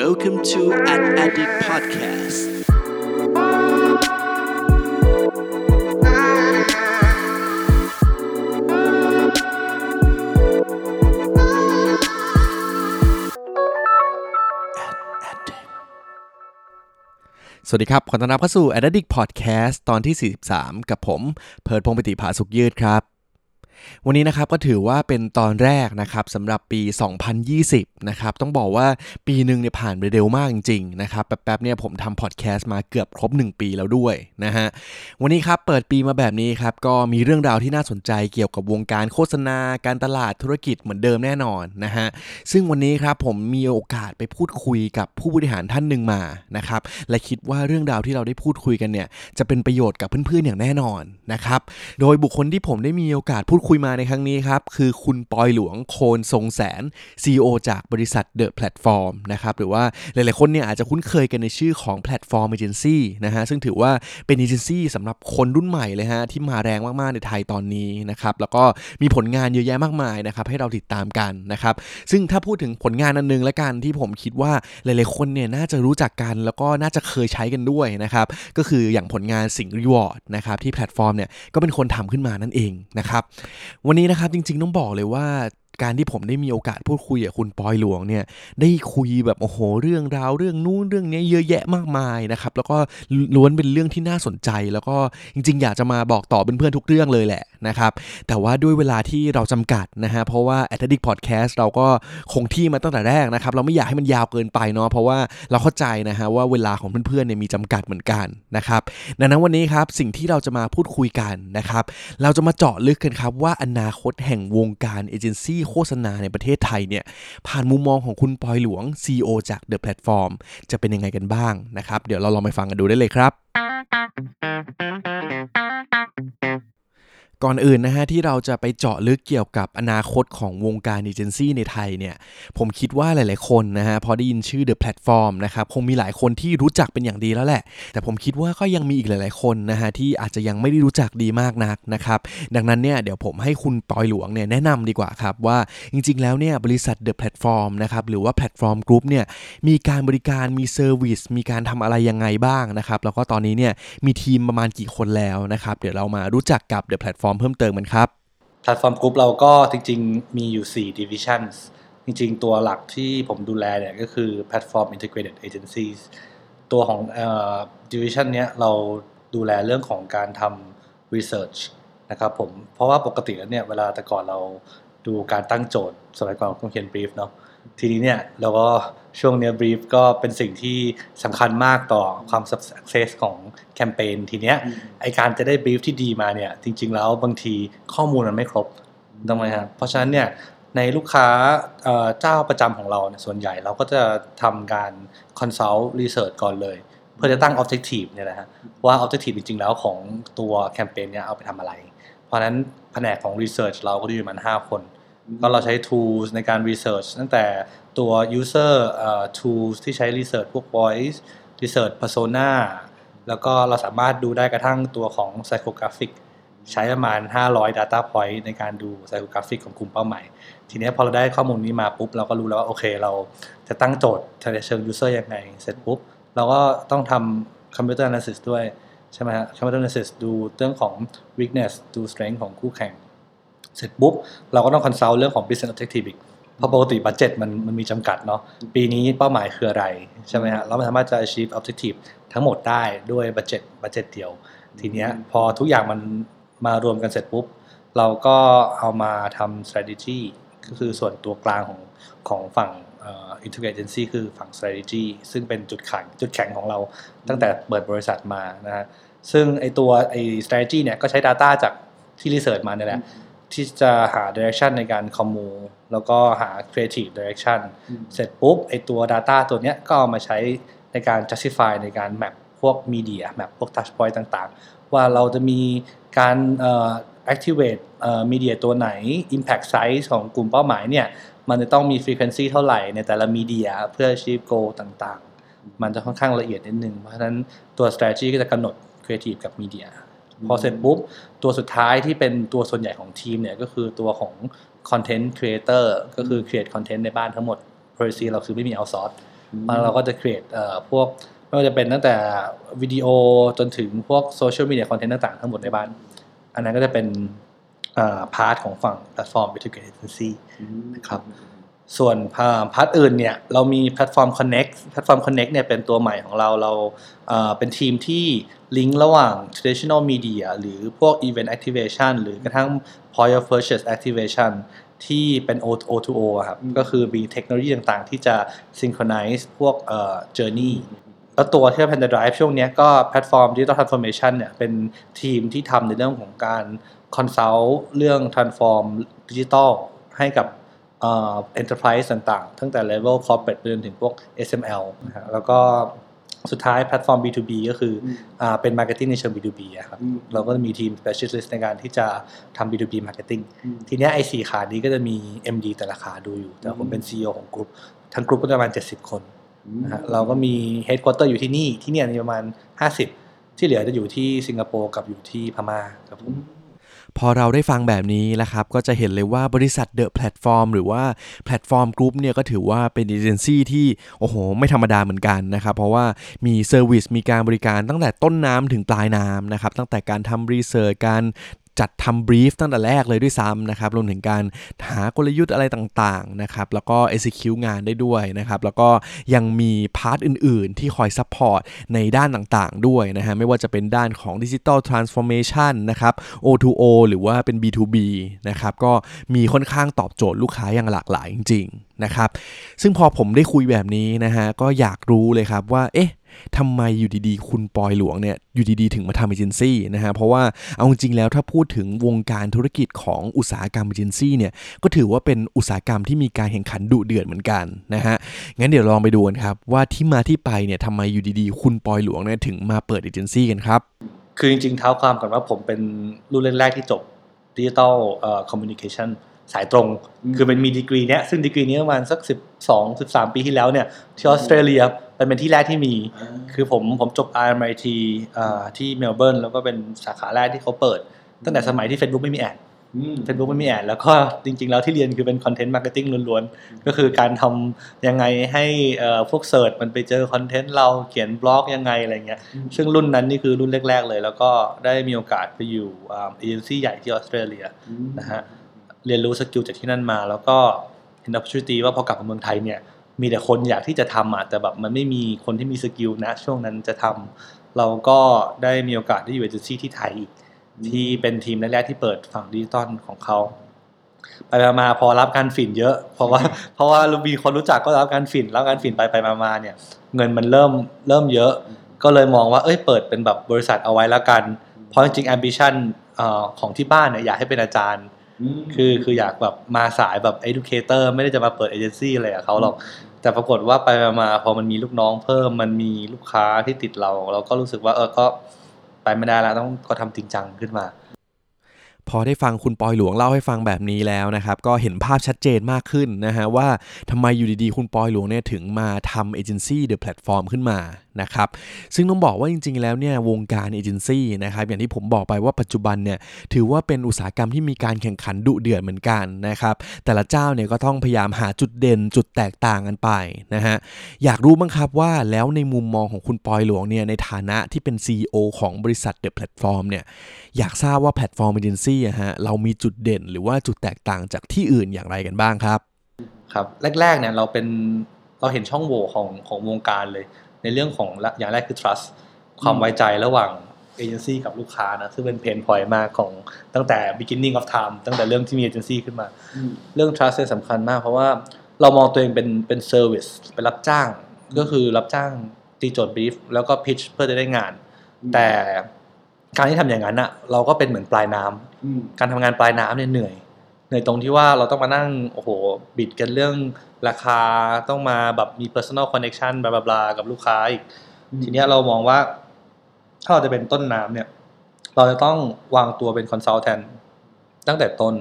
Welcome to Ad Addict Podcast สวัสดีครับ ขอต้อนรับเข้าสู่ a d d i c t Podcast ตอนที่ 43 กับผม เพิร์ดพงศ์ปติภาสุขยืดครับ วันนี้นะครับก็ถือว่าเป็นตอนแรกนะครับสำหรับปี 2020 นะครับต้องบอกว่าปีหนึ่งเนี่ยผ่านไปเร็วมากจริงๆนะครับแป๊บๆเนี่ยผมทำพอดแคสต์มาเกือบครบ 1 ปีแล้วด้วยนะฮะวันนี้ครับเปิดปีมาแบบนี้ครับก็มีเรื่องราวที่น่าสนใจเกี่ยวกับวงการโฆษณาการตลาดธุรกิจเหมือนเดิมแน่นอนนะฮะซึ่งวันนี้ครับผมมีโอกาสไปพูดคุยกับผู้บริหารท่านหนึ่งมานะครับและคิดว่าเรื่องราวที่เราได้พูดคุยกันเนี่ยจะเป็นประโยชน์กับเพื่อนๆอย่างแน่นอนนะครับโดยบุคคลที่ผมได้มีโอกาสพูดคุยคุยมาในครั้งนี้ครับ คือคุณปอยหลวงโคนทรงแสน CEO จากบริษัท The Platform นะครับหรือว่าหลายๆคนเนี่ยอาจจะคุ้นเคยกันในชื่อของ Platform Agency นะฮะซึ่งถือว่าเป็นเอเจนซี่สำหรับคนรุ่นใหม่เลยฮะที่มาแรงมาก ๆ ในไทยตอนนี้นะครับแล้วก็มีผลงานเยอะแยะมากมายนะครับให้เราติดตามกันนะครับซึ่งถ้าพูดถึงผลงานอันนึงและกันที่ผมคิดว่าหลายๆคนเนี่ยน่าจะรู้จักกันแล้วก็น่าจะเคยใช้กันด้วยนะครับก็คืออย่างผลงานสิงห์ Reward นะครับที่แพลตฟอร์มเนี่ยก็เป็นคนทำขึ้นมานั่นเองนะครับวันนี้นะครับจริงๆต้องบอกเลยว่า การที่ผมได้มีโอกาสพูดคุยกับคุณปอยหลวงเนี่ยได้คุยแบบโอ้โหเรื่องราวเรื่องนู้นเรื่องนี้เยอะแยะมากมายนะครับแล้วก็ล้วนเป็นเรื่องที่น่าสนใจ แล้วก็จริง ๆ อยากจะมาบอกต่อเพื่อนๆทุกเรื่องเลยแหละนะครับแต่ว่าด้วยเวลาที่เราจำกัดนะฮะเพราะว่า a t l e t i c Podcast เราก็คงที่มาตั้งแต่แรกนะครับเราไม่อยากให้มันยาวเกินไปเนาะเพราะว่าเราเข้าใจนะฮะว่าเวลาของเพื่อนๆเนี่ยมีจำกัดเหมือนกันนะครับดังนั้นวันนี้ครับสิ่งที่เราจะมาพูดคุยกันนะครับเราจะมาเจาะลึกกันครับว่าอนาคตแห่งวงการเอเจนซี่โฆษณาในประเทศไทยเนี่ยผ่านมุมมองของคุณปอยหลวง CEO จาก The Platform จะเป็นยังไงกันบ้างนะครับ เดี๋ยวเราลองไปฟังกันดูได้เลยครับ ก่อนอื่นนะฮะที่เราจะไปเจาะลึกเกี่ยวกับอนาคตของวงการเอเจนซี่ในไทยเนี่ยผมคิดว่าหลาย ๆ คนนะฮะพอได้ยินชื่อ The Platform นะครับคงมีหลายคนที่รู้จักเป็นอย่างดีแล้วแหละ แต่ผมคิดว่าก็ยังมีอีกหลาย ๆ คนนะฮะที่อาจจะยังไม่ได้รู้จักดีมากนักนะครับดังนั้นเนี่ยเดี๋ยวผมให้คุณปอยหลวงเนี่ยแนะนำดีกว่าครับว่าจริง ๆ แล้วเนี่ยบริษัท The Platform นะครับหรือว่า Platform Group เนี่ยมีการบริการมี service มีการทำอะไรยังไงบ้างนะครับแล้วก็ตอนนี้เนี่ยมีทีมประมาณกี่คนแล้วนะครับเดี๋ยวเรามารู้จักกับ The Platform เพิ่มเติมกันครับ Platform Group เราก็จริงๆ มีอยู่ 4 divisions จริงๆ ตัวหลักที่ผมดูแลเนี่ยก็คือ Platform Integrated Agencies ตัวของเอ่อ division เนี้ยเราดูแลเรื่องของการทำ research นะครับผม เพราะว่าปกติแล้วเนี่ยเวลาแต่ก่อนเราดูการตั้งโจทย์สมัยก่อนต้องเขียน brief เนาะทีนี้เนี่ยเราก็ ช่วงเนี้ย brief ก็เป็นสิ่งที่สำคัญมากต่อความ success ของแคมเปญทีเนี้ยไอการจะได้ brief ที่ดีมาเนี่ยจริง ๆ แล้วบางทีข้อมูลมันไม่ครบถูกไหมครับเพราะฉะนั้นเนี่ยในลูกค้าเอ่อเจ้าประจำของเราเนี่ยส่วนใหญ่เราก็จะทำการ consult research ก่อนเลย เพื่อจะตั้ง objective เนี่ยนะฮะว่า objective จริง ๆ แล้วของตัวแคมเปญเนี่ยเอาไปทำอะไร เพราะฉะนั้นแผนกของ research เราก็จะอยู่ประมาณ5คนก็เราใช้ tools ในการ research ตั้งแต่ ตัว user tools ที่ใช้ research พวก voice research persona แล้วก็เราสามารถดูได้กระทั่งตัวของ psychographic ใช้ประมาณ 500 data point ในการดู psychographic ของกลุ่มเป้าหมาย ทีนี้พอเราได้ข้อมูลนี้มาปุ๊บ เราก็รู้แล้วว่า โอเคเราจะตั้งโจทย์ในเชิง user ยังไง เสร็จปุ๊บ เราก็ต้องทำ computer analysis ด้วยใช่ไหมฮะ computer analysis ดูเรื่องของ weakness ดู strength ของคู่แข่ง เสร็จปุ๊บ เราก็ต้อง consult เรื่องของ business objective อีก เพราะปกติบัตเจ็ตมันมันมีจำกัดเนาะปีนี้เป้าหมายคืออะไรใช่ไหมฮะเราไม่สามารถจะ achieve objective ทั้งหมดได้ด้วย budget budget เดียว ทีเนี้ยพอทุกอย่างมันมารวมกันเสร็จปุ๊บ เราก็เอามาทำ strategy ก็คือส่วนตัวกลางของของฝั่งเอ่อ integrated agency คือฝั่ง strategy ซึ่งเป็นจุดแข็งจุดแข็งของเราตั้งแต่เปิดบริษัทมานะฮะซึ่งไอตัวไอ strategy เนี่ยก็ใช้ data จากที่ research มาเนี่ยแหละ ที่จะหา direction ในการ commu แล้วก็หา creative direction เสร็จปุ๊บไอตัว data ตัวเนี้ยก็เอามาใช้ในการ justify ในการ map พวก media map พวก touch point ต่างๆ ว่าเราจะมีการเอ่อ activate เอ่อ media ตัวไหน impact size ของกลุ่มเป้าหมายเนี่ยมันจะต้องมี frequency เท่าไหร่ในแต่ละ media เพื่อ achieve goal ต่างๆ มันจะค่อนข้างละเอียดนิดนึง เพราะฉะนั้นตัว strategy ก็จะกำหนด creative กับ media พอเสร็จปุ๊บ ตัวสุดท้ายที่เป็นตัวส่วนใหญ่ของทีมเนี่ยก็คือตัวของ content creator ก็คือ create content ในบ้านทั้งหมด policy เราคือไม่มี outsource แล้วเราก็จะ create เอ่อพวกไม่ว่าจะเป็นตั้งแต่วิดีโอจนถึงพวก social media content ต่างๆ ทั้งหมดในบ้าน อันนั้นก็จะเป็น part ของฝั่งแพลตฟอร์ม Integrated Agency นะครับ ส่วนพา part อื่นเนี่ยเรามี Platform Connect Platform Connect เนี่ยเป็นตัวใหม่ของเราเราเอ่อเป็นทีมที่ลิงก์ระหว่าง traditional media หรือพวก event activation หรือกระทั่ง point of purchase activation ที่เป็น O to O อะครับก็คือมีเทคโนโลยีต่างๆ ที่จะ synchronize พวกเอ่อ journey แล้วตัวที่เป็น The Drive ช่วงเนี้ยก็ Platform Digital Transformation เนี่ยเป็นทีมที่ทำในเรื่องของการ consult เรื่อง transform digital ให้กับ เอ่อ enterprise ต่างๆ ตั้งแต่ level corporate ไปจนถึงพวก SME นะฮะแล้วก็สุดท้ายแพลตฟอร์ม B2B ก็คืออ่าเป็น marketing ในเชิง B2B อะครับเราก็จะมีทีม specialist ในการที่จะทำ B2B marketing ทีเนี้ยไอ้สี่ขานี้ก็จะมี MD แต่ละขาดูอยู่ แต่ผมเป็น CEO ของกลุ่มทั้งกลุ่มก็จะประมาณ 70 คนนะฮะเราก็มี headquarter อยู่ที่นี่ที่เนี่ยมีประมาณ 50 ที่เหลือจะอยู่ที่สิงคโปร์กับอยู่ที่พม่าครับผม พอเราได้ฟังแบบนี้แล้วครับ ก็จะเห็นเลยว่าบริษัท The Platform หรือว่า Platform Group เนี่ยก็ถือว่าเป็นเอเจนซี่ที่ โอ้โห ไม่ธรรมดาเหมือนกันนะครับ เพราะว่ามี service มีการบริการตั้งแต่ต้นน้ำถึงปลายน้ำนะครับ ตั้งแต่การทำ research การ จัดทำ brief ตั้งแต่แรกเลยด้วยซ้ำนะครับรวมถึงการหากลยุทธ์อะไรต่างๆนะครับแล้วก็ execute งานได้ด้วยนะครับแล้วก็ยังมี part อื่นๆ ที่คอย support ในด้านต่างๆ ด้วยนะฮะไม่ว่าจะเป็นด้านของ Digital Transformation นะครับ O2O หรือว่าเป็น B2B นะครับก็มีค่อนข้างตอบโจทย์ลูกค้าอย่างหลากหลายจริงๆนะครับซึ่งพอผมได้คุยแบบนี้นะฮะก็อยากรู้เลยครับว่าเอ๊ะ ทำไมอยู่ดีๆ คุณปอยหลวงเนี่ยอยู่ดีๆ ถึงมาทำเอเจนซี่นะฮะเพราะว่าเอาจริงๆแล้วถ้าพูดถึงวงการธุรกิจของอุตสาหกรรมเอเจนซี่เนี่ยก็ถือว่าเป็นอุตสาหกรรมที่มีการแข่งขันดุเดือดเหมือนกันนะฮะงั้นเดี๋ยวลองไปดูกันครับว่าที่มาที่ไปเนี่ยทำไมอยู่ดีๆ คุณปอยหลวงเนี่ยถึงมาเปิดเอเจนซี่กันครับคือจริงๆเท้าความก่อนว่าผมเป็นรุ่นแรกๆที่จบดิจิ t a ลคอมมิวนิเคชัน สายตรง คือเป็นมีดีกรีเนี้ยซึ่งดีกรีนี้ประมาณสัก12 13ปีที่แล้วเนี่ยที่ออสเตรเลียเป็นเป็นที่แรกที่มี คือผมผมจบ RMIT อ่าที่เมลเบิร์นแล้วก็เป็นสาขาแรกที่เขาเปิด ตั้งแต่สมัยที่ Facebook ไม่มี ad Facebook ไม่มี ad แล้วก็จริง ๆ แล้วที่เรียนคือเป็น content marketing ล้วนๆ ก็คือการทำยังไงให้เอ่อพวก search มันไปเจอ content เราเขียนบล็อกยังไงอะไรเงี้ยซึ่งรุ่นนั้นนี่คือรุ่นแรก ๆ เลย แล้วก็ได้มีโอกาสไปอยู่อ่าเอเจนซี่ใหญ่ที่ออสเตรเลียนะฮะ เรียนรู้ skill จากที่นั่นมา แล้วก็เห็น opportunity ว่าพอกลับมาเมืองไทยเนี่ยมีแต่คนอยากที่จะทำอะแต่แบบมันไม่มีคนที่มี skill นะช่วงนั้นจะทำเราก็ได้มีโอกาสได้อยู่เอเจนซี่ที่ไทยอีกที่เป็นทีมแรกๆที่เปิดฝั่งดิจิตอลของเขาไปๆมาๆพอรับงานฝิ่นเยอะ เพราะว่าเพราะว่ามีคนรู้จักก็รับงานฝิ่นรับงานฝิ่นไปไปๆมาๆเนี่ย เงินมันเริ่มเริ่มเยอะ ก็เลยมองว่าเอ้ยเปิดเป็นแบบบริษัทเอาไว้แล้วกัน เพราะจริงๆ ambition เอ่อของที่บ้านเนี่ยอยากให้เป็นอาจารย์ คือคืออยากแบบมาสายแบบ educator ไม่ได้จะมาเปิดเอเจนซี่อะไรกับเขาหรอก แต่ปรากฏว่าไปมาๆพอมันมีลูกน้องเพิ่มมันมีลูกค้าที่ติดเรา เราก็รู้สึกว่าเออก็ไปไม่ได้แล้วต้องก็ทำจริงจังขึ้นมาพอได้ฟังคุณปอยหลวงเล่าให้ฟังแบบนี้แล้วนะครับ ก็เห็นภาพชัดเจนมากขึ้นนะฮะว่าทำไมอยู่ดีๆ คุณปอยหลวงเนี่ยถึงมาทำเอเจนซี่เดอะแพลตฟอร์มขึ้นมา นะครับ ซึ่งต้องบอกว่าจริง ๆ แล้วเนี่ยวงการเอเจนซี่นะครับอย่างที่ผมบอกไปว่าปัจจุบันเนี่ยถือว่าเป็นอุตสาหกรรมที่มีการแข่งขันดุเดือดเหมือนกันนะครับแต่ละเจ้าเนี่ยก็ต้องพยายามหาจุดเด่นจุดแตกต่างกันไปนะฮะอยากรู้บ้างครับว่าแล้วในมุมมองของคุณปอยหลวงเนี่ยในฐานะที่เป็น CEO ของบริษัทเดอะแพลตฟอร์มเนี่ยอยากทราบว่าแพลตฟอร์มเอเจนซี่อะฮะเรามีจุดเด่นหรือว่าจุดแตกต่างจากที่อื่นอย่างไรกันบ้างครับครับแรกๆเนี่ยเราเป็นเราเห็นช่องโหว่ของของวงการเลย ในเรื่องของละอย่างแรกคือ trust ความไว้ใจระหว่างเอเจนซี่กับลูกค้านะซึ่งเป็นเพนพอยต์มากของตั้งแต่ beginning of time ตั้งแต่เรื่องที่มีเอเจนซี่ขึ้นมา เรื่อง trust เนี่ยสำคัญมาก เพราะว่าเรามองตัวเองเป็นเป็น service เป็นรับจ้าง ก็คือรับจ้างตีโจทย์ brief แล้วก็ pitch เพื่อจะได้งาน แต่การที่ทำอย่างนั้นอะเราก็เป็นเหมือนปลายน้ำการทำงานปลายน้ำเนี่ยเหนื่อยเหนื่อยตรงที่ว่าเราต้องมานั่งโอ้โหบิดกันเรื่อง ราคาต้องมาแบบมี personal connection บลาบลากับลูกค้าอีก ทีเนี้ยเรามองว่า ถ้าเราจะเป็นต้นน้ำเนี่ย เราจะต้องวางตัวเป็น consultant ตั้งแต่ต้น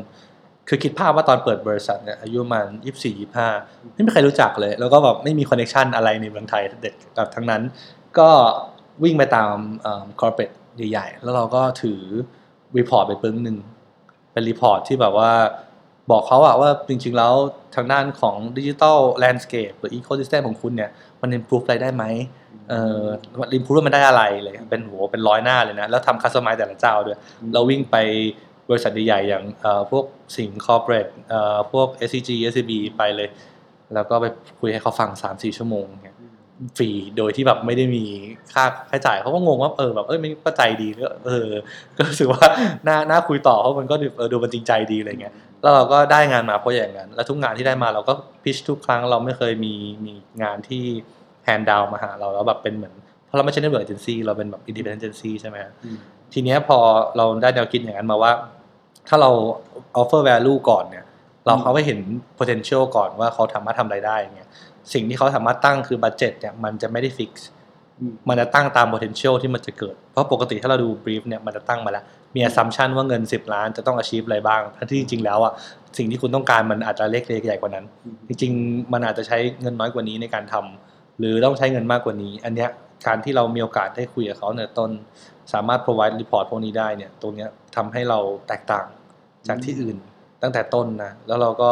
คือคิดภาพว่าตอนเปิดบริษัทเนี่ยอายุประมันยี่สี่ยี่ห้าไม่มีใครรู้จักเลย แล้วก็แบบไม่มีคอนเน c t ชันอะไรในเมืองไทยเด็ดกับทั้งนั้น ก็วิ่งไปตาม corporate ใหญ่ๆ แล้วเราก็ถือ report ไปปึ้งหนึ่งเป็น report ที่แบบว่า บอกเขาอะว่าจริงๆแล้วทางด้านของดิจิทัลแลนด์สเคปหรืออีโค y ิสเต็มของคุณเนี่ย มัน improve อะไรได้ไหมเอ่อมัน improve มันได้อะไรเลยเป็นหัวเป็นร้อยหน้าเลยนะ แล้วทำ customize แต่ละเจ้าด้วย เราวิ่งไปบริษัทใหญ่ๆอย่างเอ่อพวกสิงห์ corporate เอ่อพวก SCG SCB ไปเลย แล้วก็ไปคุยให้เขาฟัง 3-4 ชั่วโมงเนี่ยฟรีโดยที่แบบไม่ได้มีค่าใช้จ่ายเขาก็งงว่าเออแบบเอ้ยมันก็ใจดีก็เออ ก็รู้สึกว่าน่าน่าคุยต่อเพราะมันก็ดูเออดูมันจริงใจดีอะไรเงี้ย แล้วเราก็ได้งานมาเพราะอย่างนั้น แล้วทุกงานที่ได้มาเราก็ pitch ทุกครั้งเราไม่เคยมีมีงานที่ hand down มาหาเราแล้วแบบเป็นเหมือนเพราะเราไม่ใช่ network agency เราเป็นแบบ independent agency ใช่ไหมฮะทีเนี้ยพอเราได้แนวคิดอย่างนั้นมาว่า ถ้าเรา offer value ก่อนเนี่ยเราเขาไปเห็น potential ก่อนว่าเขาสามารถทำอะไรได้เงี้ยสิ่งที่เขาสามารถตั้งคือ budget เนี่ยมันจะไม่ได้ fix มันจะตั้งตาม potential ที่มันจะเกิด เพราะปกติถ้าเราดู brief เนี่ยมันจะตั้งมาแล้ว มี assumption ว่าเงิน 10 ล้านจะต้อง achieve อะไรบ้างทั้งที่จริงๆแล้วอะสิ่งที่คุณต้องการมันอาจจะเล็กๆใหญ่กว่านั้น จริง ๆ มันอาจจะใช้เงินน้อยกว่านี้ในการทำหรือต้องใช้เงินมากกว่านี้ อันเนี้ยการที่เรามีโอกาสได้คุยกับเขาในต้นสามารถ provide report พวกนี้ได้เนี่ยตรงเนี้ยทำให้เราแตกต่างจากที่อื่นตั้งแต่ต้นนะแล้วเราก็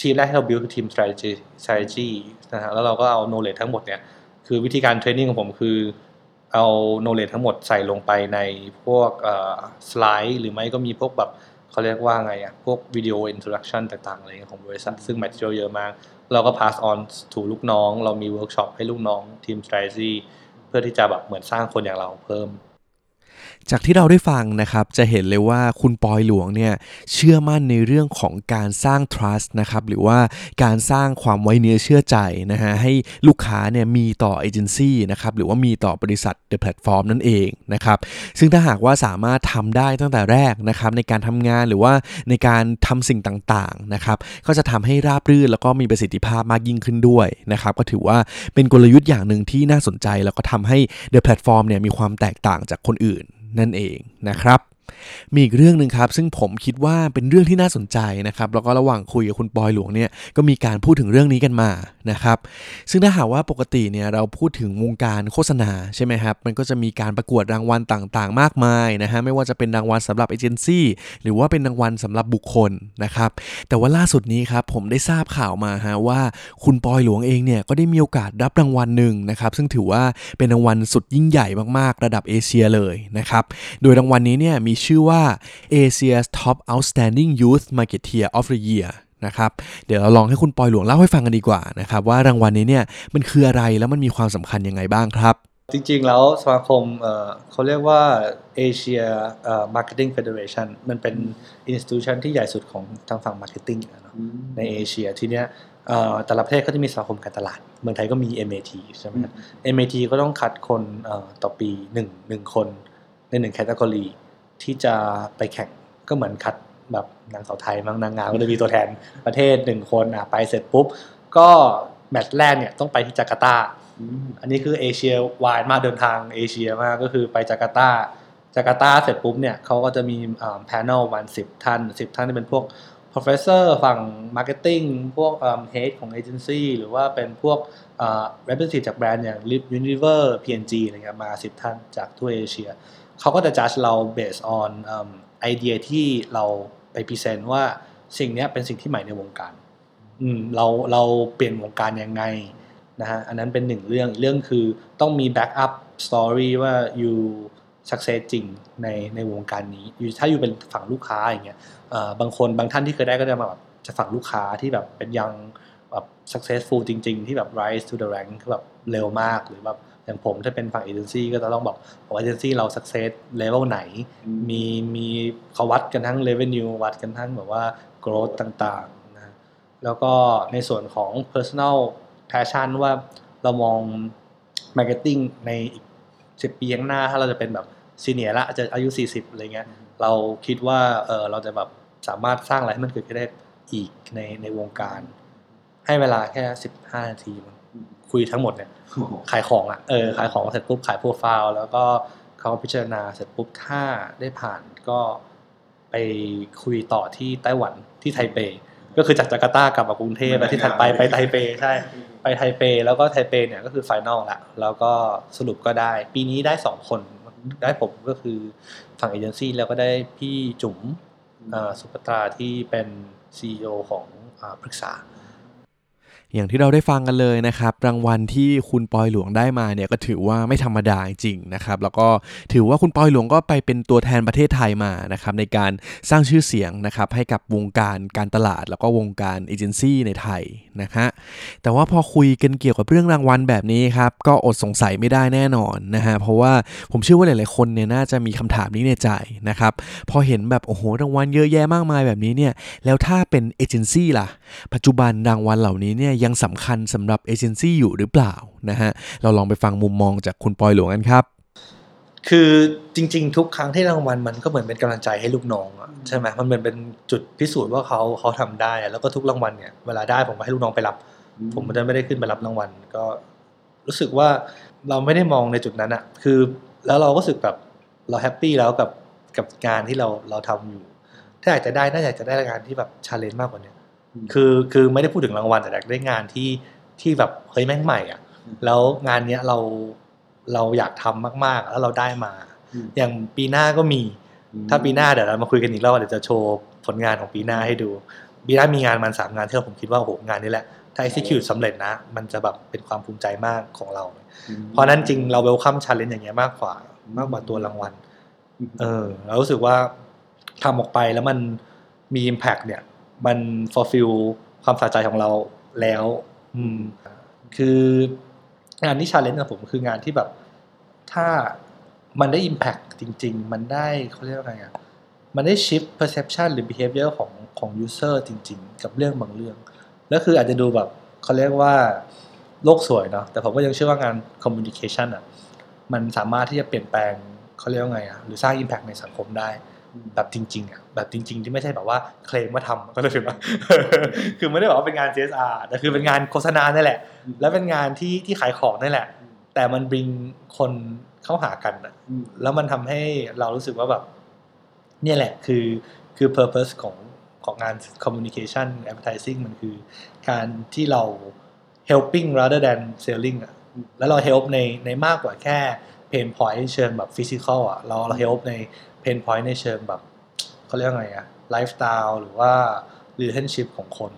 ทีมแรกที่เรา build คือทีม strategy strategy นะฮะแล้วเราก็เอา knowledge ทั้งหมดเนี่ยคือวิธีการ training ของผมคือ เอา knowledge ทั้งหมดใส่ลงไปในพวกสไลด์ หรือไม่ก็มีพวกแบบเขาเรียกว่าไงอะพวกวิดีโอ introduction ต่างๆอะไรของบริษัท ซึ่ง material เยอะมาก เราก็ pass on to ลูกน้อง เรามีเวิร์กช็อปให้ลูกน้องทีม strategy เพื่อที่จะแบบเหมือนสร้างคนอย่างเราเพิ่ม จากที่เราได้ฟังนะครับ จะเห็นเลยว่าคุณปอยหลวงเนี่ยเชื่อมั่นในเรื่องของการสร้าง trust นะครับหรือว่าการสร้างความไว้เนื้อเชื่อใจนะฮะให้ลูกค้าเนี่ยมีต่อเอเจนซี่นะครับหรือว่ามีต่อบริษัท The Platform นั่นเองนะครับซึ่งถ้าหากว่าสามารถทำได้ตั้งแต่แรกนะครับในการทำงานหรือว่าในการทำสิ่งต่างๆนะครับก็จะทำให้ราบรื่นแล้วก็มีประสิทธิภาพมากยิ่งขึ้นด้วยนะครับก็ถือว่าเป็นกลยุทธ์อย่างหนึ่งที่น่าสนใจ แล้วก็ทำให้ The Platform เนี่ยมีความแตกต่างจากคนอื่น นั่นเองนะครับ มีอีกเรื่องหนึ่งครับ ซึ่งผมคิดว่าเป็นเรื่องที่น่าสนใจนะครับ แล้วก็ระหว่างคุยกับคุณปอยหลวงเนี่ยก็มีการพูดถึงเรื่องนี้กันมานะครับ ซึ่งถ้าหากว่าปกติเนี่ยเราพูดถึงวงการโฆษณาใช่ไหมครับ มันก็จะมีการประกวดรางวัลต่างๆ มากมายนะฮะไม่ว่าจะเป็นรางวัลสำหรับเอเจนซี่หรือว่าเป็นรางวัลสำหรับบุคคลนะครับ แต่ว่าล่าสุดนี้ครับผมได้ทราบข่าวมาฮะว่าคุณปอยหลวงเองเนี่ยก็ได้มีโอกาสรับรางวัลหนึ่งนะครับซึ่งถือว่าเป็นรางวัลสุดยิ่งใหญ่มากๆ ระดับเอเชียเลยนะครับโดยรางวัลนี้เนี่ยมีชื่อว่า Asia's Top Outstanding Youth Marketeer of the Year นะครับเดี๋ยวเราลองให้คุณปอยหลวงเล่าให้ฟังกันดีกว่านะครับว่ารางวัลนี้เนี่ยมันคืออะไรแล้วมันมีความสำคัญยังไงบ้างครับ จริงๆ แล้วสมาคมเอ่อเขาเรียกว่า Asia เอ่อ Marketing Federation มันเป็น institution ที่ใหญ่สุดของทางฝั่ง marketing อะเนาะในเอเชียทีเนี้ยเอ่อแต่ละประเทศก็จะมีสมาคมการตลาด เมืองไทยก็มี MAT ใช่ไหมครับ MAT ก็ต้องคัดคนเอ่อต่อปีหนึ่งหนึ่งคนในหนึ่งแคตตากรี ที่จะไปแข่งก็เหมือนคัดแบบนางสาวไทยมั้งนางงามก็จะมีตัวแทนประเทศหนึ่งคนอะไปเสร็จปุ๊บ ก็แมตช์แรกเนี่ยต้องไปที่จาการ์ตา อันนี้คือเอเชียวายมากเดินทางเอเชียมากก็คือไปจาการ์ตา จาการ์ตาเสร็จปุ๊บเนี่ยเขาก็จะมีแพน e l วันสิบท่านสิบท่านที่เป็นพวก professor ฝั่ง marketing พวกเอ่อ head ของ agency หรือว่าเป็นพวกเอ่อ representative จากแบรนด์อย่าง Unilever P&G อะไรเงี้ยมาสิบท่านจากทั่วเอเชีย เขาก็จะ judge เรา based on ไอเดียที่เราไปพรีเซนต์ว่าสิ่งเนี้ยเป็นสิ่งที่ใหม่ในวงการอืมเราเราเปลี่ยนวงการยังไงนะฮะอันนั้นเป็นหนึ่งเรื่องอีกเรื่องคือต้องมี backup story ว่า you success จริงในในวงการนี้อยู่ถ้าอยู่เป็นฝั่งลูกค้าอย่างเงี้ยเอ่อบางคนบางท่านที่เคยได้ก็จะมาแบบจะฝั่งลูกค้าที่แบบเป็นยังแบบ successful จริง ๆ ที่แบบ rise to the rank คือแบบเร็วมากหรือแบบ อย่างผมถ้าเป็นฝั่งเอเจนซี่ก็จะต้องบอกว่าเอเจนซี่เรา success level ไหน มีมีเขาวัดกันทั้ง revenue วัดกันทั้งแบบว่า growth ต่างๆนะแล้วก็ในส่วนของ personal passion ว่าเรามอง marketing ในอีกสิบปีข้างหน้า ถ้าเราจะเป็นแบบ senior ละอาจจะอายุ 40อะไรเงี้ยเราคิดว่าเออเราจะแบบสามารถสร้างอะไรให้มันเกิดขึ้นได้อีกในในวงการ ให้เวลาแค่ 15 นาทีมั้ง คุยทั้งหมดเนี่ยขายของอะเออขายของเสร็จปุ๊บขายโปรไฟล์แล้วก็เขาพิจารณาเสร็จปุ๊บถ้าได้ผ่านก็ไปคุยต่อที่ไต้หวันที่ไทเป ก็คือจากจาการ์ตากลับมากรุงเทพแล้วที่ถัดไปไปไทเปใช่ไปไทเป แล้วก็ไทเปเนี่ยก็คือ final ละแล้วก็สรุปก็ได้ ปีนี้ได้สองคนได้ผมก็คือฝั่งเอเจนซี่แล้วก็ได้พี่จุ๋มเอ่อสุภัตราที่เป็น CEO ของอาปรึกษา อย่างที่เราได้ฟังกันเลยนะครับ รางวัลที่คุณปอยหลวงได้มาเนี่ยก็ถือว่าไม่ธรรมดาจริงนะครับ แล้วก็ถือว่าคุณปอยหลวงก็ไปเป็นตัวแทนประเทศไทยมานะครับในการสร้างชื่อเสียงนะครับให้กับวงการการตลาด แล้วก็วงการเอเจนซี่ในไทยนะฮะแต่ว่าพอคุยกันเกี่ยวกับเรื่องรางวัลแบบนี้ครับก็อดสงสัยไม่ได้แน่นอนนะฮะเพราะว่าผมเชื่อว่าหลาย ๆ คนเนี่ยน่าจะมีคำถามนี้ในใจนะครับพอเห็นแบบโอ้โหรางวัลเยอะแยะมากมายแบบนี้เนี่ยแล้วถ้าเป็นเอเจนซี่ล่ะปัจจุบันรางวัลเหล่านี้เนี่ยยังสำคัญสำหรับเอเจนซี่อยู่หรือเปล่านะฮะเราลองไปฟังมุมมองจากคุณปอยหลวงกันครับ คือจริง ๆ ทุกครั้งที่รางวัลมันก็เหมือนเป็นกำลังใจให้ลูกน้องอใช่ไหมมันเหมือนเป็นจุดพิสูจน์ว่าเขาเขาทำได้ แล้วก็ทุกรางวัลเนี่ยเวลาได้ผมก็ให้ลูกน้องไปรับ ผมไม่ได้ไม่ได้ขึ้นไปรับรางวัล ก็รู้สึกว่าเราไม่ได้มองในจุดนั้นอะคือแล้วเราก็รู้สึกแบบเรา happy แล้วกับกับงานที่เราเราทำอยู่ ถ้าอยากจะได้น่าอยากจะได้งานที่แบบ challenge มากกว่านี้ คือคือไม่ได้พูดถึงรางวัลแต่อยากได้งานที่ที่แบบเฮ้ยแม่งใหม่อะแล้วงานเนี้ยเราเราอยากทำมากๆ แล้วเราได้มา อย่างปีหน้าก็มี ถ้าปีหน้าเดี๋ยวเรามาคุยกันอีกรอบเดี๋ยวจะโชว์ผลงานของปีหน้าให้ดูปีหน้ามีงานมันสามงานที่เราผมคิดว่าโอ้โหงานนี้แหละถ้า execute สำเร็จนะ มันจะแบบเป็นความภูมิใจมากของเรา เพราะนั้นจริงเรา welcome challenge อย่างเงี้ยมากกว่ามากกว่าตัวรางวัล เออ เรารู้สึกว่าทำออกไปแล้วมันมี impact เนี่ย มัน fulfill ความสะใจของเราแล้ว อืม คืองานที่ challenge กับผมคืองานที่แบบ ถ้ามันได้ impact จริง ๆ มันได้เขาเรียกว่าไงอะมันได้ shift perception หรือ behavior ของของ user จริง ๆ กับเรื่องบางเรื่อง แล้วคืออาจจะดูแบบเขาเรียกว่าโลกสวยเนาะแต่ผมก็ยังเชื่อว่างาน communication อะ มันสามารถที่จะเปลี่ยนแปลงเขาเรียกว่าไงอะหรือสร้าง impact ในสังคมได้ แบบจริงๆอะแบบจริง ๆ ที่ไม่ใช่แบบว่าเคลมว่าทำก็เลยถือว่าคือไม่ได้บอกว่าเป็นงาน CSR แต่คือเป็นงานโฆษณานี่แหละ แล้วเป็นงานที่ที่ขายของนี่แหละ แต่มันบริงคนเข้าหากันอะแล้วมันทำให้เรารู้สึกว่าแบบ เนี่ยแหละคือคือ purpose ของของงาน communication advertising มันคือ การที่เรา helping rather than selling อะแล้วเรา help ในในมากกว่าแค่ pain point เชิงแบบ physical อะเราเรา help ใน pain point ในเชิงแบบเขาเรียกไงอะ lifestyle หรือว่า relationship ของคน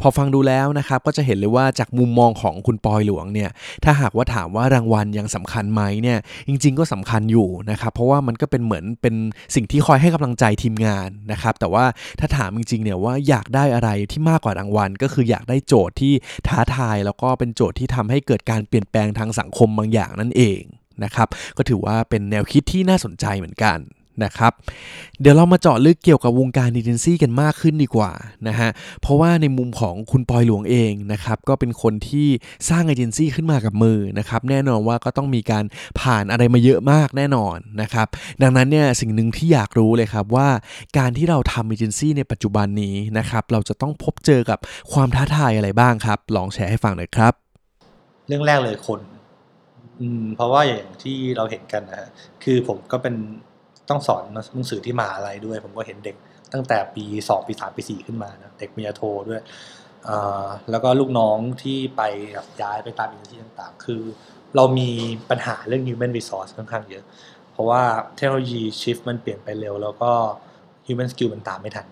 พอฟังดูแล้วนะครับก็จะเห็นเลยว่าจากมุมมองของคุณปอยหลวงเนี่ยถ้าหากว่าถามว่ารางวัลยังสำคัญไหมเนี่ยจริง ๆ ก็สำคัญอยู่นะครับเพราะว่ามันก็เป็นเหมือนเป็นสิ่งที่คอยให้กำลังใจทีมงานนะครับแต่ว่าถ้าถามจริงๆเนี่ยว่าอยากได้อะไรที่มากกว่ารางวัล ก็คืออยากได้โจทย์ที่ท้าทาย แล้วก็เป็นโจทย์ที่ทำให้เกิดการเปลี่ยนแปลงทางสังคมบางอย่างนั่นเอง นะครับ ก็ถือว่าเป็นแนวคิดที่น่าสนใจเหมือนกันนะครับเดี๋ยวเรามาเจาะลึกเกี่ยวกับวงการเอเจนซี่กันมากขึ้นดีกว่านะฮะเพราะว่าในมุมของคุณปอยหลวงเองนะครับก็เป็นคนที่สร้างเอเจนซี่ขึ้นมากับมือนะครับแน่นอนว่าก็ต้องมีการผ่านอะไรมาเยอะมากแน่นอนนะครับดังนั้นเนี่ยสิ่งหนึ่งที่อยากรู้เลยครับว่าการที่เราทำเอเจนซี่ในปัจจุบันนี้นะครับเราจะต้องพบเจอกับความท้าทายอะไรบ้างครับ ลองแชร์ให้ฟังหน่อยครับ เรื่องแรกเลยคน อืมเพราะว่าอย่างที่เราเห็นกันนะฮะคือผมก็เป็นต้องสอนหนังสือที่มหาลัยด้วย ผมก็เห็นเด็กตั้งแต่ปีสองปีสามปีสี่ขึ้นมานะเด็กปริญญาโทด้วยอ่าแล้วก็ลูกน้องที่ไปแบบย้ายไปตามอินที่ต่างๆ คือเรามีปัญหาเรื่อง human resource ค่อนข้างเยอะ เพราะว่าเทคโนโลยีชิฟมันเปลี่ยนไปเร็ว แล้วก็ human skill มันตามไม่ทัน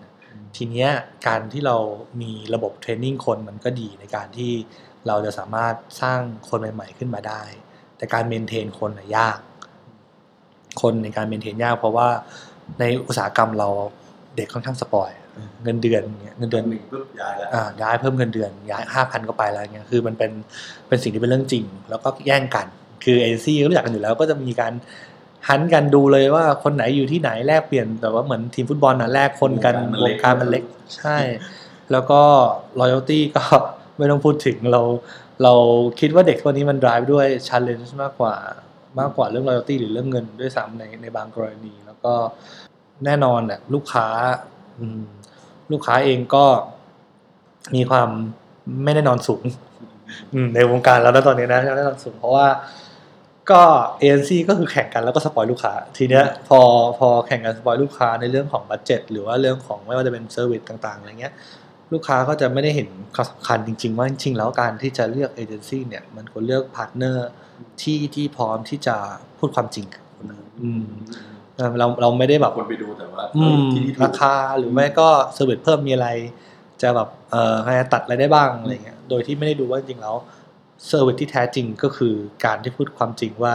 ทีเนี้ยการที่เรามีระบบเทรนนิ่งคนมันก็ดีในการที่เราจะสามารถสร้างคนใหม่ ๆ ขึ้นมาได้ แต่การเมนเทนคนน่ะยาก คนในการเมนเทนยาก เพราะว่าในอุตสาหกรรมเราเด็กค่อนข้างสปอยเงินเดือนเงี้ยเงินเดือนหนึ่งปุ๊บย้ายแล้วอ่าย้ายเพิ่มเงินเดือนย้ายห้าพันก็ไปแล้วเงี้ยคือมันเป็นเป็นสิ่งที่เป็นเรื่องจริง แล้วก็แย่งกัน คือเอเจนซี่รู้จักกันอยู่แล้ว ก็จะมีการหันกันดูเลยว่าคนไหนอยู่ที่ไหนแลกเปลี่ยนแต่ว่าเหมือนทีมฟุตบอลนะแลกคนกันวงการมันเล็กใช่ แล้วก็ loyalty ก็ไม่ต้องพูดถึงเรา เราคิดว่าเด็กคนนี้มัน drive ด้วย challenge มากกว่ามากกว่าเรื่อง loyalty หรือเรื่องเงินด้วยซ้ำในในบางกรณี แล้วก็แน่นอนเนี่ยลูกค้าลูกค้าเองก็มีความไม่แน่นอนสูงในวงการแล้วนะตอนนี้นะไม่แน่นอนสูงเพราะว่าเอเจนซี่ก็คือแข่งกันแล้วก็ spoil ลูกค้า ทีเนี้ยพอพอแข่งกัน spoil ลูกค้าในเรื่องของ budget หรือว่าเรื่องของไม่ว่าจะเป็น service ต่างๆอะไรเงี้ย ลูกค้าก็จะไม่ได้เห็นความสำคัญจริง ๆ ว่าจริงๆแล้วการที่จะเลือกเอเจนซี่เนี่ยมันควรเลือก partner ที่ที่พร้อมที่จะพูดความจริงกับคนอื่นอืมเออเราเราไม่ได้แบบคนไปดูแต่ว่าอืมที่นี่ถูกราคาหรือไม่ก็service เพิ่มมีอะไร จะแบบเอ่อให้ตัดอะไรได้บ้างอะไรเงี้ยโดยที่ไม่ได้ดูว่าจริงๆแล้ว service ที่แท้จริงก็คือการที่พูดความจริงว่า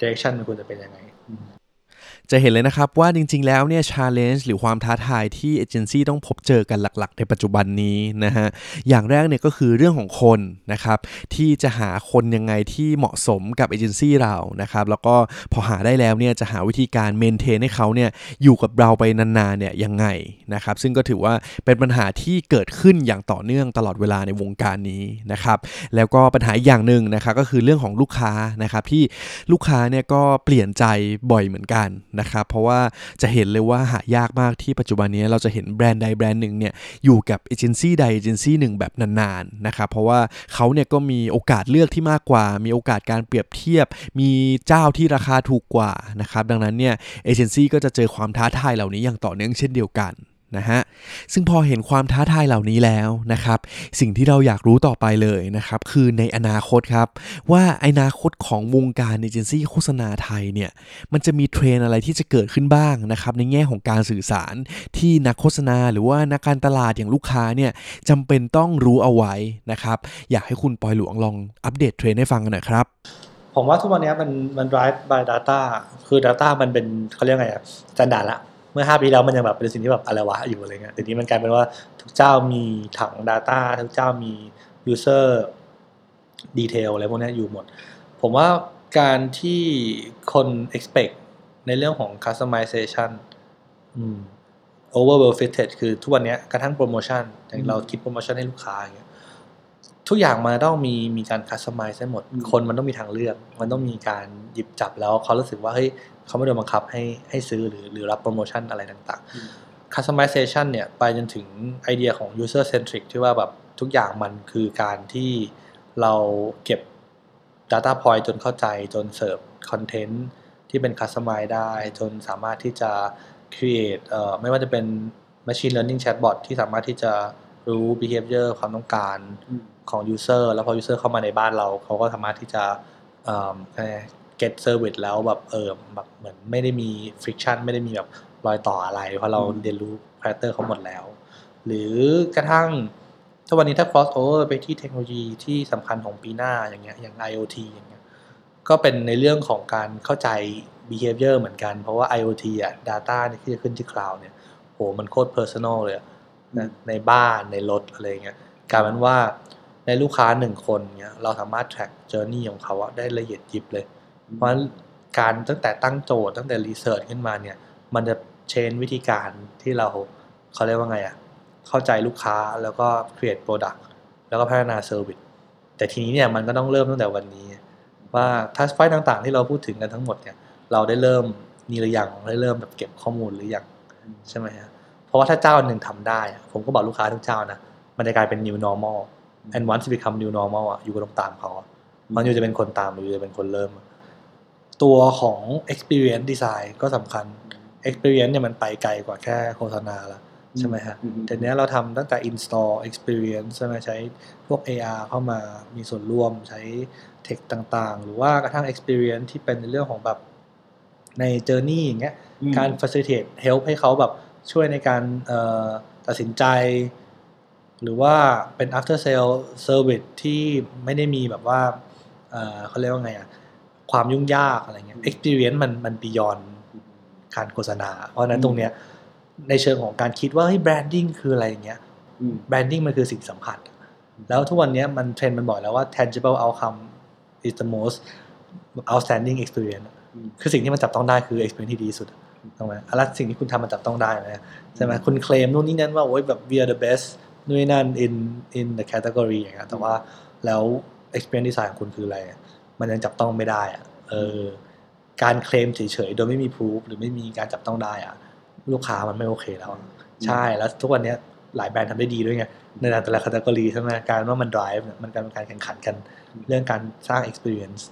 direction มันควรจะเป็นยังไง จะเห็นเลยนะครับว่าจริงๆ แล้วเนี่ย challenge หรือความท้าทายที่เอเจนซี่ต้องพบเจอกันหลักๆ ในปัจจุบันนี้นะฮะอย่างแรกเนี่ยก็คือเรื่องของคนนะครับที่จะหาคนยังไงที่เหมาะสมกับเอเจนซี่เรานะครับแล้วก็พอหาได้แล้วเนี่ยจะหาวิธีการ maintain ให้เขาเนี่ยอยู่กับเราไปนานๆเนี่ยยังไงนะครับซึ่งก็ถือว่าเป็นปัญหาที่เกิดขึ้นอย่างต่อเนื่องตลอดเวลาในวงการนี้นะครับแล้วก็ปัญหาอีกอย่างหนึ่งนะครับก็คือเรื่องของลูกค้านะครับที่ลูกค้าเนี่ยก็เปลี่ยนใจบ่อยเหมือนกันนะครับ เพราะว่าจะเห็นเลยว่าหายากมากที่ปัจจุบันนี้เราจะเห็นแบรนด์ใดแบรนด์หนึ่งเนี่ยอยู่กับเอเจนซี่ใดเอเจนซี่หนึ่งแบบนานๆนะครับเพราะว่าเขาเนี่ยก็มีโอกาสเลือกที่มากกว่า มีโอกาสการเปรียบเทียบ มีเจ้าที่ราคาถูกกว่านะครับดังนั้นเนี่ยเอเจนซี่ก็จะเจอความท้าทายเหล่านี้อย่างต่อเนื่องเช่นเดียวกัน นะฮะซึ่งพอเห็นความท้าทายเหล่านี้แล้วนะครับ สิ่งที่เราอยากรู้ต่อไปเลยนะครับ คือในอนาคตครับ ว่าอนาคตของวงการเอเจนซี่โฆษณาไทยเนี่ย มันจะมีเทรนอะไรที่จะเกิดขึ้นบ้างนะครับ ในแง่ของการสื่อสารที่นักโฆษณาหรือว่านักการตลาดอย่างลูกค้าเนี่ยจำเป็นต้องรู้เอาไว้นะครับ อยากให้คุณปอยหลวงลองอัปเดตเทรนให้ฟังกันหน่อยครับผมว่าทุกวันนี้มันมัน drive by data คือ data มันเป็นเขาเรียกไงอะ standard ละ เมื่อ 5 ปีแล้วมันยังแบบเป็นสิ่งที่แบบอะไรวะอยู่อะไรเงี้ยแต่นี้มันกลายเป็นว่าทุกเจ้ามีถัง data ทุกเจ้ามี user detail อะไรพวกนี้อยู่หมด ผมว่าการที่คน expect ในเรื่องของ customization อืม over well fitted คือทุกวันนี้กระทั่งโปรโมชั่นอย่างเราคิดโปรโมชั่นให้ลูกค้าอย่างเงี้ย ทุกอย่างมันต้องมีมีการ customize ให้หมดอืมคนมันต้องมีทางเลือก มันต้องมีการหยิบจับแล้วเขารู้สึกว่าเฮ้ยเขาไม่โดนบังคับให้ให้ซื้อหรือหรือรับโปรโมชั่นอะไรต่างๆ customization เนี่ยไปจนถึงไอเดียของ user centric ที่ว่าแบบทุกอย่างมันคือการที่เราเก็บ data point จนเข้าใจจนเสิร์ฟคอนเทนต์ที่เป็น customize ได้ จนสามารถที่จะ create เอ่อไม่ว่าจะเป็น machine learning chatbot ที่สามารถที่จะรู้ behavior ความต้องการ ของ user แล้วพอ user เข้ามาในบ้านเรา เขาก็สามารถที่จะเอ่อ get service แล้วแบบเออแบบเหมือนไม่ได้มี friction ไม่ได้มีแบบรอยต่ออะไร เพราะเราอืมเรียนรู้ character เขาหมดแล้ว หรือกระทั่งถ้าวันนี้ถ้า cross over ไปที่เทคโนโลยีที่สำคัญของปีหน้าอย่างเงี้ยอย่าง IoT อย่างเงี้ยก็เป็นในเรื่องของการเข้าใจ behavior เหมือนกัน เพราะว่า IoT อะ data เนี่ยที่จะขึ้นที่ cloud เนี่ยโหมันโคตร personal เลยอะนะในบ้านในรถอะไรเงี้ยกลายเป็นว่า ในลูกค้าหนึ่งคนเนี่ยเราสามารถ track journey ของเขาอะได้ละเอียดยิบเลย เพราะฉะนั้นการตั้งแต่ตั้งโจทย์ตั้งแต่ research ขึ้นมาเนี่ย มันจะเชนวิธีการที่เราเขาเรียกว่าไงอะเข้าใจลูกค้าแล้วก็ create product แล้วก็พัฒนา service แต่ทีนี้เนี่ยมันก็ต้องเริ่มตั้งแต่วันนี้ ว่าทัสไฟต่างๆ ที่เราพูดถึงกันทั้งหมดเนี่ย เราได้เริ่มมีหรือยังได้เริ่มแบบเก็บข้อมูลหรือยังใช่ไหมฮะเพราะว่าถ้าเจ้าหนึ่งทำได้อะผมก็บอกลูกค้าทุกเจ้านะมันจะกลายเป็น new normal and once it become new normal อะอยู่ก็ต้องตามเขาอะมันอยู่จะเป็นคนตามหรืออยู่จะเป็นคนเริ่ม ตัวของ experience design ก็สำคัญ experience เนี่ยมันไปไกลกว่าแค่โฆษณาละใช่ไหมฮะอืมแต่เนี้ยเราทำตั้งแต่ install experience ใช่ไหมใช้พวก AR เข้ามามีส่วนร่วมใช้เทคต่างๆ หรือว่ากระทั่ง experience ที่เป็นในเรื่องของแบบใน journey อย่างเงี้ยอืมการ facilitate help ให้เขาแบบช่วยในการเอ่อตัดสินใจ หรือว่าเป็น after sale service ที่ไม่ได้มีแบบว่าเอ่อเขาเรียกว่าไงอะความยุ่งยากอะไรเงี้ย experience มันมัน beyond การโฆษณา เพราะฉะนั้นตรงเนี้ยในเชิงของการคิดว่าเฮ้ย branding คืออะไรอย่างเงี้ยอืม branding มันคือสิ่งสัมผัสแล้วทุกวันเนี้ยมันเทรนด์มันบอกแล้วว่า tangible outcome is the most outstanding experience อืมคือสิ่งที่มันจับต้องได้คือ experience ที่ดีที่สุดถูกไหมแล้วสิ่งที่คุณทำมันจับต้องได้ไหมใช่ไหมคุณเคลมนู่นนี่นั่นว่าโอ้ยแบบ we are the best นู่นนี่นั่น in in the category อย่างเงี้ยแต่ว่าแล้ว experience design ของคุณคืออะไร มันยังจับต้องไม่ได้อะเออการเคลมเฉยๆ โดยไม่มี proof หรือไม่มีการจับต้องได้อะลูกค้ามันไม่โอเคแล้วอะใช่แล้วทุกวันเนี้ยหลายแบรนด์ทำได้ดีด้วยไงในแต่ละ category ใช่ไหมการว่ามัน drive เนี่ยมันการเป็นการแข่งขันกันเรื่องการสร้าง experience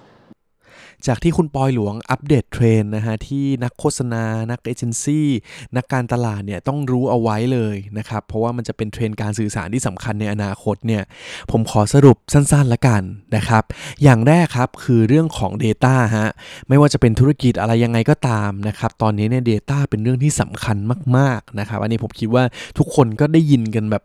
จากที่คุณปอยหลวงอัปเดตเทรนด์นะฮะที่นักโฆษณา นักเอเจนซี่นักการตลาดเนี่ยต้องรู้เอาไว้เลยนะครับ เพราะว่ามันจะเป็นเทรนด์การสื่อสารที่สำคัญในอนาคตเนี่ยผมขอสรุปสั้นๆละกันนะครับ อย่างแรกครับคือเรื่องของ Data ฮะไม่ว่าจะเป็นธุรกิจอะไรยังไงก็ตามนะครับ ตอนนี้เนี่ย Data เป็นเรื่องที่สำคัญมากๆนะครับ อันนี้ผมคิดว่าทุกคนก็ได้ยินกันแบบ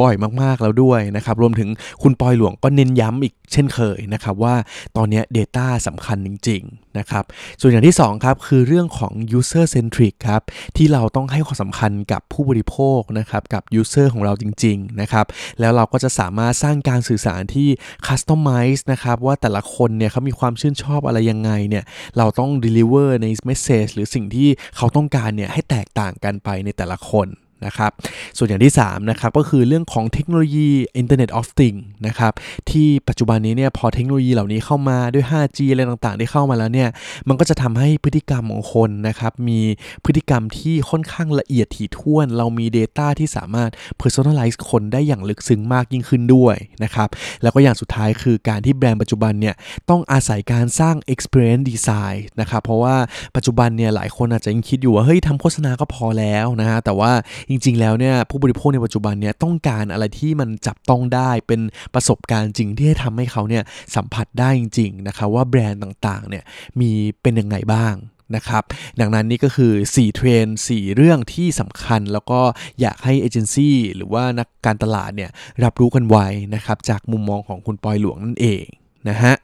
บ่อยมากๆแล้วด้วยนะครับ รวมถึงคุณปอยหลวงก็เน้นย้ำอีก เช่นเคยนะครับว่าตอนนี้ Data สำคัญจริงๆนะครับส่วนอย่างที่2ครับคือเรื่องของ user centric ครับที่เราต้องให้ความสำคัญกับผู้บริโภคนะครับกับ user ของเราจริงๆนะครับแล้วเราก็จะสามารถสร้างการสื่อสารที่ customize นะครับว่าแต่ละคนเนี่ยเขามีความชื่นชอบอะไรยังไงเนี่ยเราต้อง deliver ใน message หรือสิ่งที่เขาต้องการเนี่ยให้แตกต่างกันไปในแต่ละคน นะครับ ส่วนอย่างที่ 3 นะครับ ก็คือเรื่องของเทคโนโลยี Internet of Things นะครับ ที่ปัจจุบันนี้เนี่ยพอเทคโนโลยีเหล่านี้เข้ามาด้วย 5G อะไรต่างๆ ที่เข้ามาแล้วเนี่ย มันก็จะทำให้พฤติกรรมของคนนะครับ มีพฤติกรรมที่ค่อนข้างละเอียดถี่ถ้วน เรามี Data ที่สามารถ personalize คนได้อย่างลึกซึ้งมากยิ่งขึ้นด้วยนะครับ แล้วก็อย่างสุดท้ายคือการที่แบรนด์ปัจจุบันเนี่ยต้องอาศัยการสร้าง experience design นะครับ เพราะว่าปัจจุบันเนี่ยหลายคนอาจจะยังคิดอยู่ว่าเฮ้ยทำโฆษณาก็พอแล้วนะฮะ แต่ว่าจจริง ๆ แล้วเนี่ยผู้บริโภคในปัจจุบันเนี่ยต้องการอะไรที่มันจับต้องได้เป็นประสบการณ์จริงที่ให้ทำให้เขาเนี่ยสัมผัสได้จริงๆนะครับว่าแบรนด์ต่างๆเนี่ยมีเป็นยังไงบ้างนะครับดังนั้นนี่ก็คือ 4 เทรนด์4เรื่องที่สำคัญ แล้วก็อยากให้เอเจนซี่หรือว่านักการตลาดเนี่ยรับรู้กันไว้นะครับจากมุมมองของคุณปอยหลวงนั่นเองนะฮะ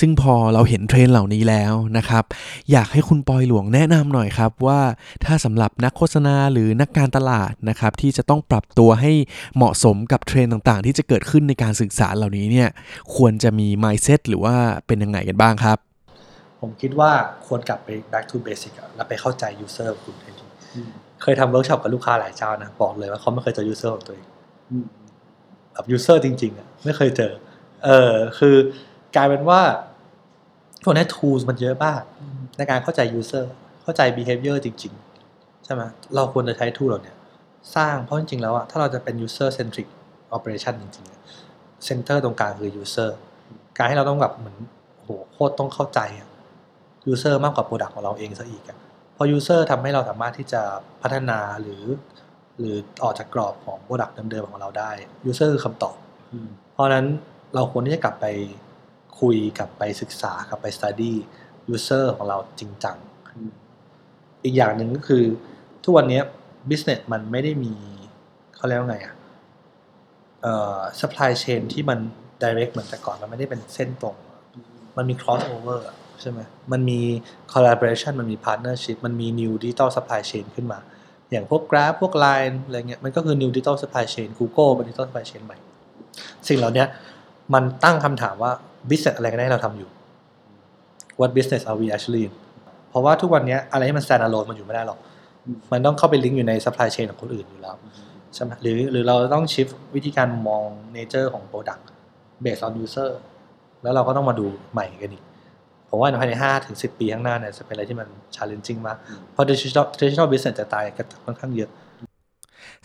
ซึ่งพอเราเห็นเทรนด์เหล่านี้แล้วนะครับ อยากให้คุณปอยหลวงแนะนำหน่อยครับว่าถ้าสำหรับนักโฆษณาหรือนักการตลาดนะครับที่จะต้องปรับตัวให้เหมาะสมกับเทรนด์ต่างๆ ที่จะเกิดขึ้นในการศึกษาเหล่านี้เนี่ยควรจะมี mindset หรือว่าเป็นยังไงกันบ้างครับ ผมคิดว่าควรกลับไป back to basic อะแล้วไปเข้าใจ user ของคุณให้ดีเคยทำเวิร์กช็อปกับลูกค้าหลายเจ้านะบอกเลยว่าเขาไม่เคยเจอ user ของตัวเองแบบ user จริงๆอะไม่เคยเจอเออคือ กลายเป็นว่าพวกนี้ tools มันเยอะมาก ในการเข้าใจ user เข้าใจ behavior จริง ๆ ใช่ไหมเราควรจะใช้ tool เหล่านี้สร้างเพราะจริงๆแล้วอะถ้าเราจะเป็น user centric operation จริงๆ center ตรงกลางคือ user การให้เราต้องแบบเหมือนโอ้โหโคตรต้องเข้าใจอะ user มากกว่า product ของเราเองซะอีกอะพอ user ทำให้เราสามารถที่จะพัฒนาหรือ หรือออกจากกรอบของ product เดิมๆของเราได้ user คือคำตอบ เพราะฉะนั้นเราควรที่จะกลับไป คุยกลับไปศึกษากลับไป study user ของเราจริงจัง อีกอย่างหนึ่งก็คือ ทุกวันนี้ business มันไม่ได้มีเขาเรียกว่าไงอะเอ่อ supply chain ที่มัน direct เหมือนแต่ก่อนมันไม่ได้เป็นเส้นตรง มันมี cross over อะใช่ไหมมันมี collaboration มันมี partnership มันมี new digital supply chain ขึ้นมา อย่างพวก Grab พวก Line อะไรเงี้ย มันก็คือ new digital supply chain Google เป็น digital supply chain ใหม่ สิ่งเหล่านี้ มันตั้งคำถามว่า business อะไรกันแน่เราทำอยู่ what business are we actually in เพราะว่าทุกวันนี้อะไรที่มัน stand alone มันอยู่ไม่ได้หรอก มันต้องเข้าไปลิงก์อยู่ใน supply chain ของคนอื่นอยู่แล้วใช่ไหมหรือหรือเราต้อง shift วิธีการมอง nature ของ product based on user แล้วเราก็ต้องมาดูใหม่กันอีกผมว่าในภายใน5ถึง10 ปีข้างหน้าเนี่ยจะเป็นอะไรที่มัน challenging มาก เพราะ digital digital business จะตายกันค่อนข้างเยอะ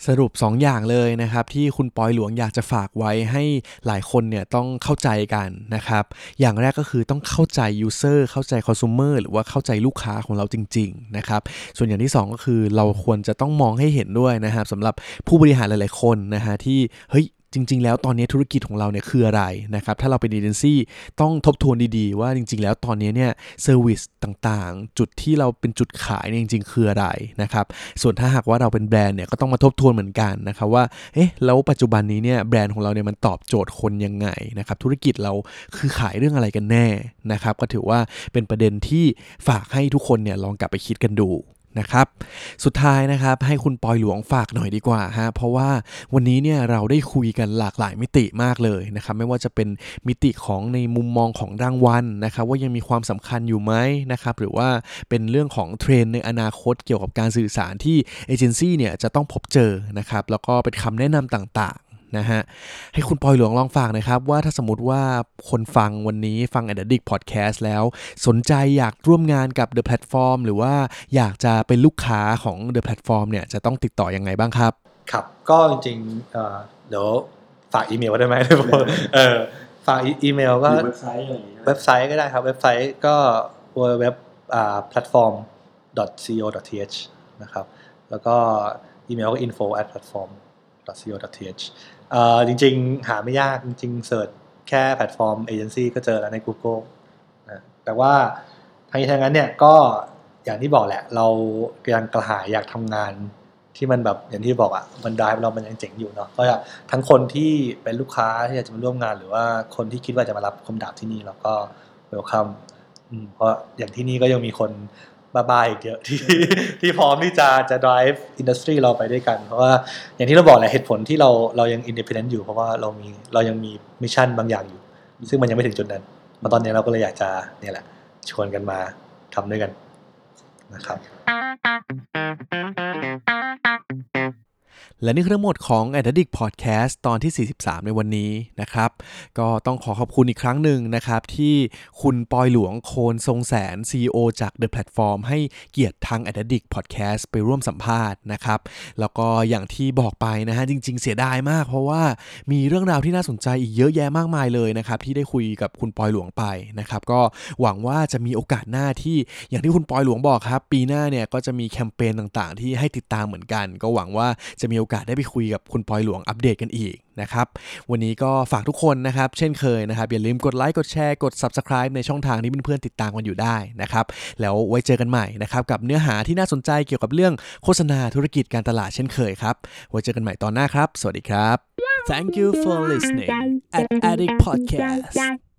สรุป 2 อย่างเลยนะครับ ที่คุณปอยหลวงอยากจะฝากไว้ให้หลายคนเนี่ยต้องเข้าใจกันนะครับ อย่างแรกก็คือต้องเข้าใจ user เข้าใจ consumer หรือว่าเข้าใจลูกค้าของเราจริง ๆ นะครับ ส่วนอย่างที่ 2 ก็คือเราควรจะต้องมองให้เห็นด้วยนะครับสำหรับผู้บริหารหลาย ๆ คนนะฮะที่เฮ้ย จริง ๆ แล้วตอนนี้ธุรกิจของเราเนี่ยคืออะไรนะครับ ถ้าเราเป็นเอเจนซี่ต้องทบทวนดีๆ ว่าจริง ๆ แล้วตอนนี้เนี่ยเซอร์วิสต่างๆ จุดที่เราเป็นจุดขายเนี่ยจริง ๆ คืออะไรนะครับ ส่วนถ้าหากว่าเราเป็นแบรนด์เนี่ยก็ต้องมาทบทวนเหมือนกันนะครับว่า เอ๊ะ แล้วปัจจุบันนี้เนี่ยแบรนด์ของเราเนี่ยมันตอบโจทย์คนยังไงนะครับ ธุรกิจเราคือขายเรื่องอะไรกันแน่นะครับ ก็ถือว่าเป็นประเด็นที่ฝากให้ทุกคนเนี่ยลองกลับไปคิดกันดู นะครับ สุดท้ายนะครับให้คุณปอยหลวงฝากหน่อยดีกว่าฮะเพราะว่าวันนี้เนี่ยเราได้คุยกันหลากหลายมิติมากเลยนะครับไม่ว่าจะเป็นมิติของในมุมมองของรางวัลนะครับว่ายังมีความสำคัญอยู่ไหมนะครับหรือว่าเป็นเรื่องของเทรนในอนาคตเกี่ยวกับการสื่อสารที่เอเจนซี่เนี่ยจะต้องพบเจอนะครับแล้วก็เป็นคำแนะนำต่าง นะฮะ ให้คุณปอยหลวงลองฝากหนะครับ ว่าถ้าสมมติว่าคนฟังวันนี้ฟัง a d d i c t Podcast แล้ว สนใจอยากร่วมงานกับ The Platform หรือว่าอยากจะเป็นลูกค้าของ The Platform เนี่ยจะต้องติดต่อยังไงบ้างครับ ครับ ก็จริงๆเอ่อเดี๋ยวฝากอีเมลไว้ได้ไหมเออฝากอีเมลหก็รือเว็บไซต์อะไรอย่างเงี้ยเว็บไซต์ก็ได้ครับ เว็บไซต์ก็ www อ่า platform co th นะครับ แล้วก็อีเมลก็ info at platform co th เอ่อจริง ๆ หาไม่ยากจริงๆ search แค่ Platform Agency ก็เจอแล้วใน Google นะแต่ว่าทางนี้ทางนั้นเนี่ยก็อย่างที่บอกแหละ เรายังกระหายอยากทำงานที่มันแบบอย่างที่บอกอะ่ะมันได้เรามันยังเจ๋งอยู่เนาะก็อยากทั้งคนที่เป็นลูกค้าที่อยากจะมาร่วมงาน หรือว่าคนที่คิดว่าจะมารับคมดาบที่นี่เราก็ welcomeเพราะอย่างที่นี่ก็ยังมีคน บ้าๆอีกเยอะที่ที่พร้อมที่จะจะ drive industry เราไปด้วยกัน เพราะว่าอย่างที่เราบอกแหละเหตุผลที่เราเรายัง independent อยู่เพราะว่าเรามีเรายังมีมิชชั่นบางอย่างอยู่ ซึ่งมันยังไม่ถึงจุดนั้นมาตอนนี้เราก็เลยอยากจะเนี่ยแหละ ชวนกันมาทำด้วยกันนะครับ และนี่คือทั้งหมดของ a d d i c t Podcast ตอนที่ 43 ในวันนี้นะครับ ก็ต้องขอขอบคุณอีกครั้งหนึ่งนะครับ ที่คุณปอยหลวงโคนทรงแสน CEO จาก The Platform ให้เกียรติทาง a d d i c t Podcast ไปร่วมสัมภาษณ์นะครับ แล้วก็อย่างที่บอกไปนะฮะจริง ๆ เสียดายมาก เพราะว่ามีเรื่องราวที่น่าสนใจอีกเยอะแยะมากมายเลยนะครับ ที่ได้คุยกับคุณปอยหลวงไปนะครับ ก็หวังว่าจะมีโอกาสหน้าที่อย่างที่คุณปอยหลวงบอกครับ ปีหน้าเนี่ยก็จะมีแคมเปญต่างๆ ที่ให้ติดตามเหมือนกัน ก็หวังว่าจะมีโอกาสได้ไปคุยกับคุณปอยหลวงอัปเดตกันอีกนะครับ วันนี้ก็ฝากทุกคนนะครับ เช่นเคยนะครับ อย่าลืมกดไลค์กดแชร์กด Subscribe ในช่องทางที่เพื่อนๆติดตามกันอยู่ได้นะครับ แล้วไว้เจอกันใหม่นะครับกับเนื้อหาที่น่าสนใจเกี่ยวกับเรื่องโฆษณาธุรกิจการตลาดเช่นเคยครับ ไว้เจอกันใหม่ตอนหน้าครับ สวัสดีครับ Thank you for listening at Addict Podcast.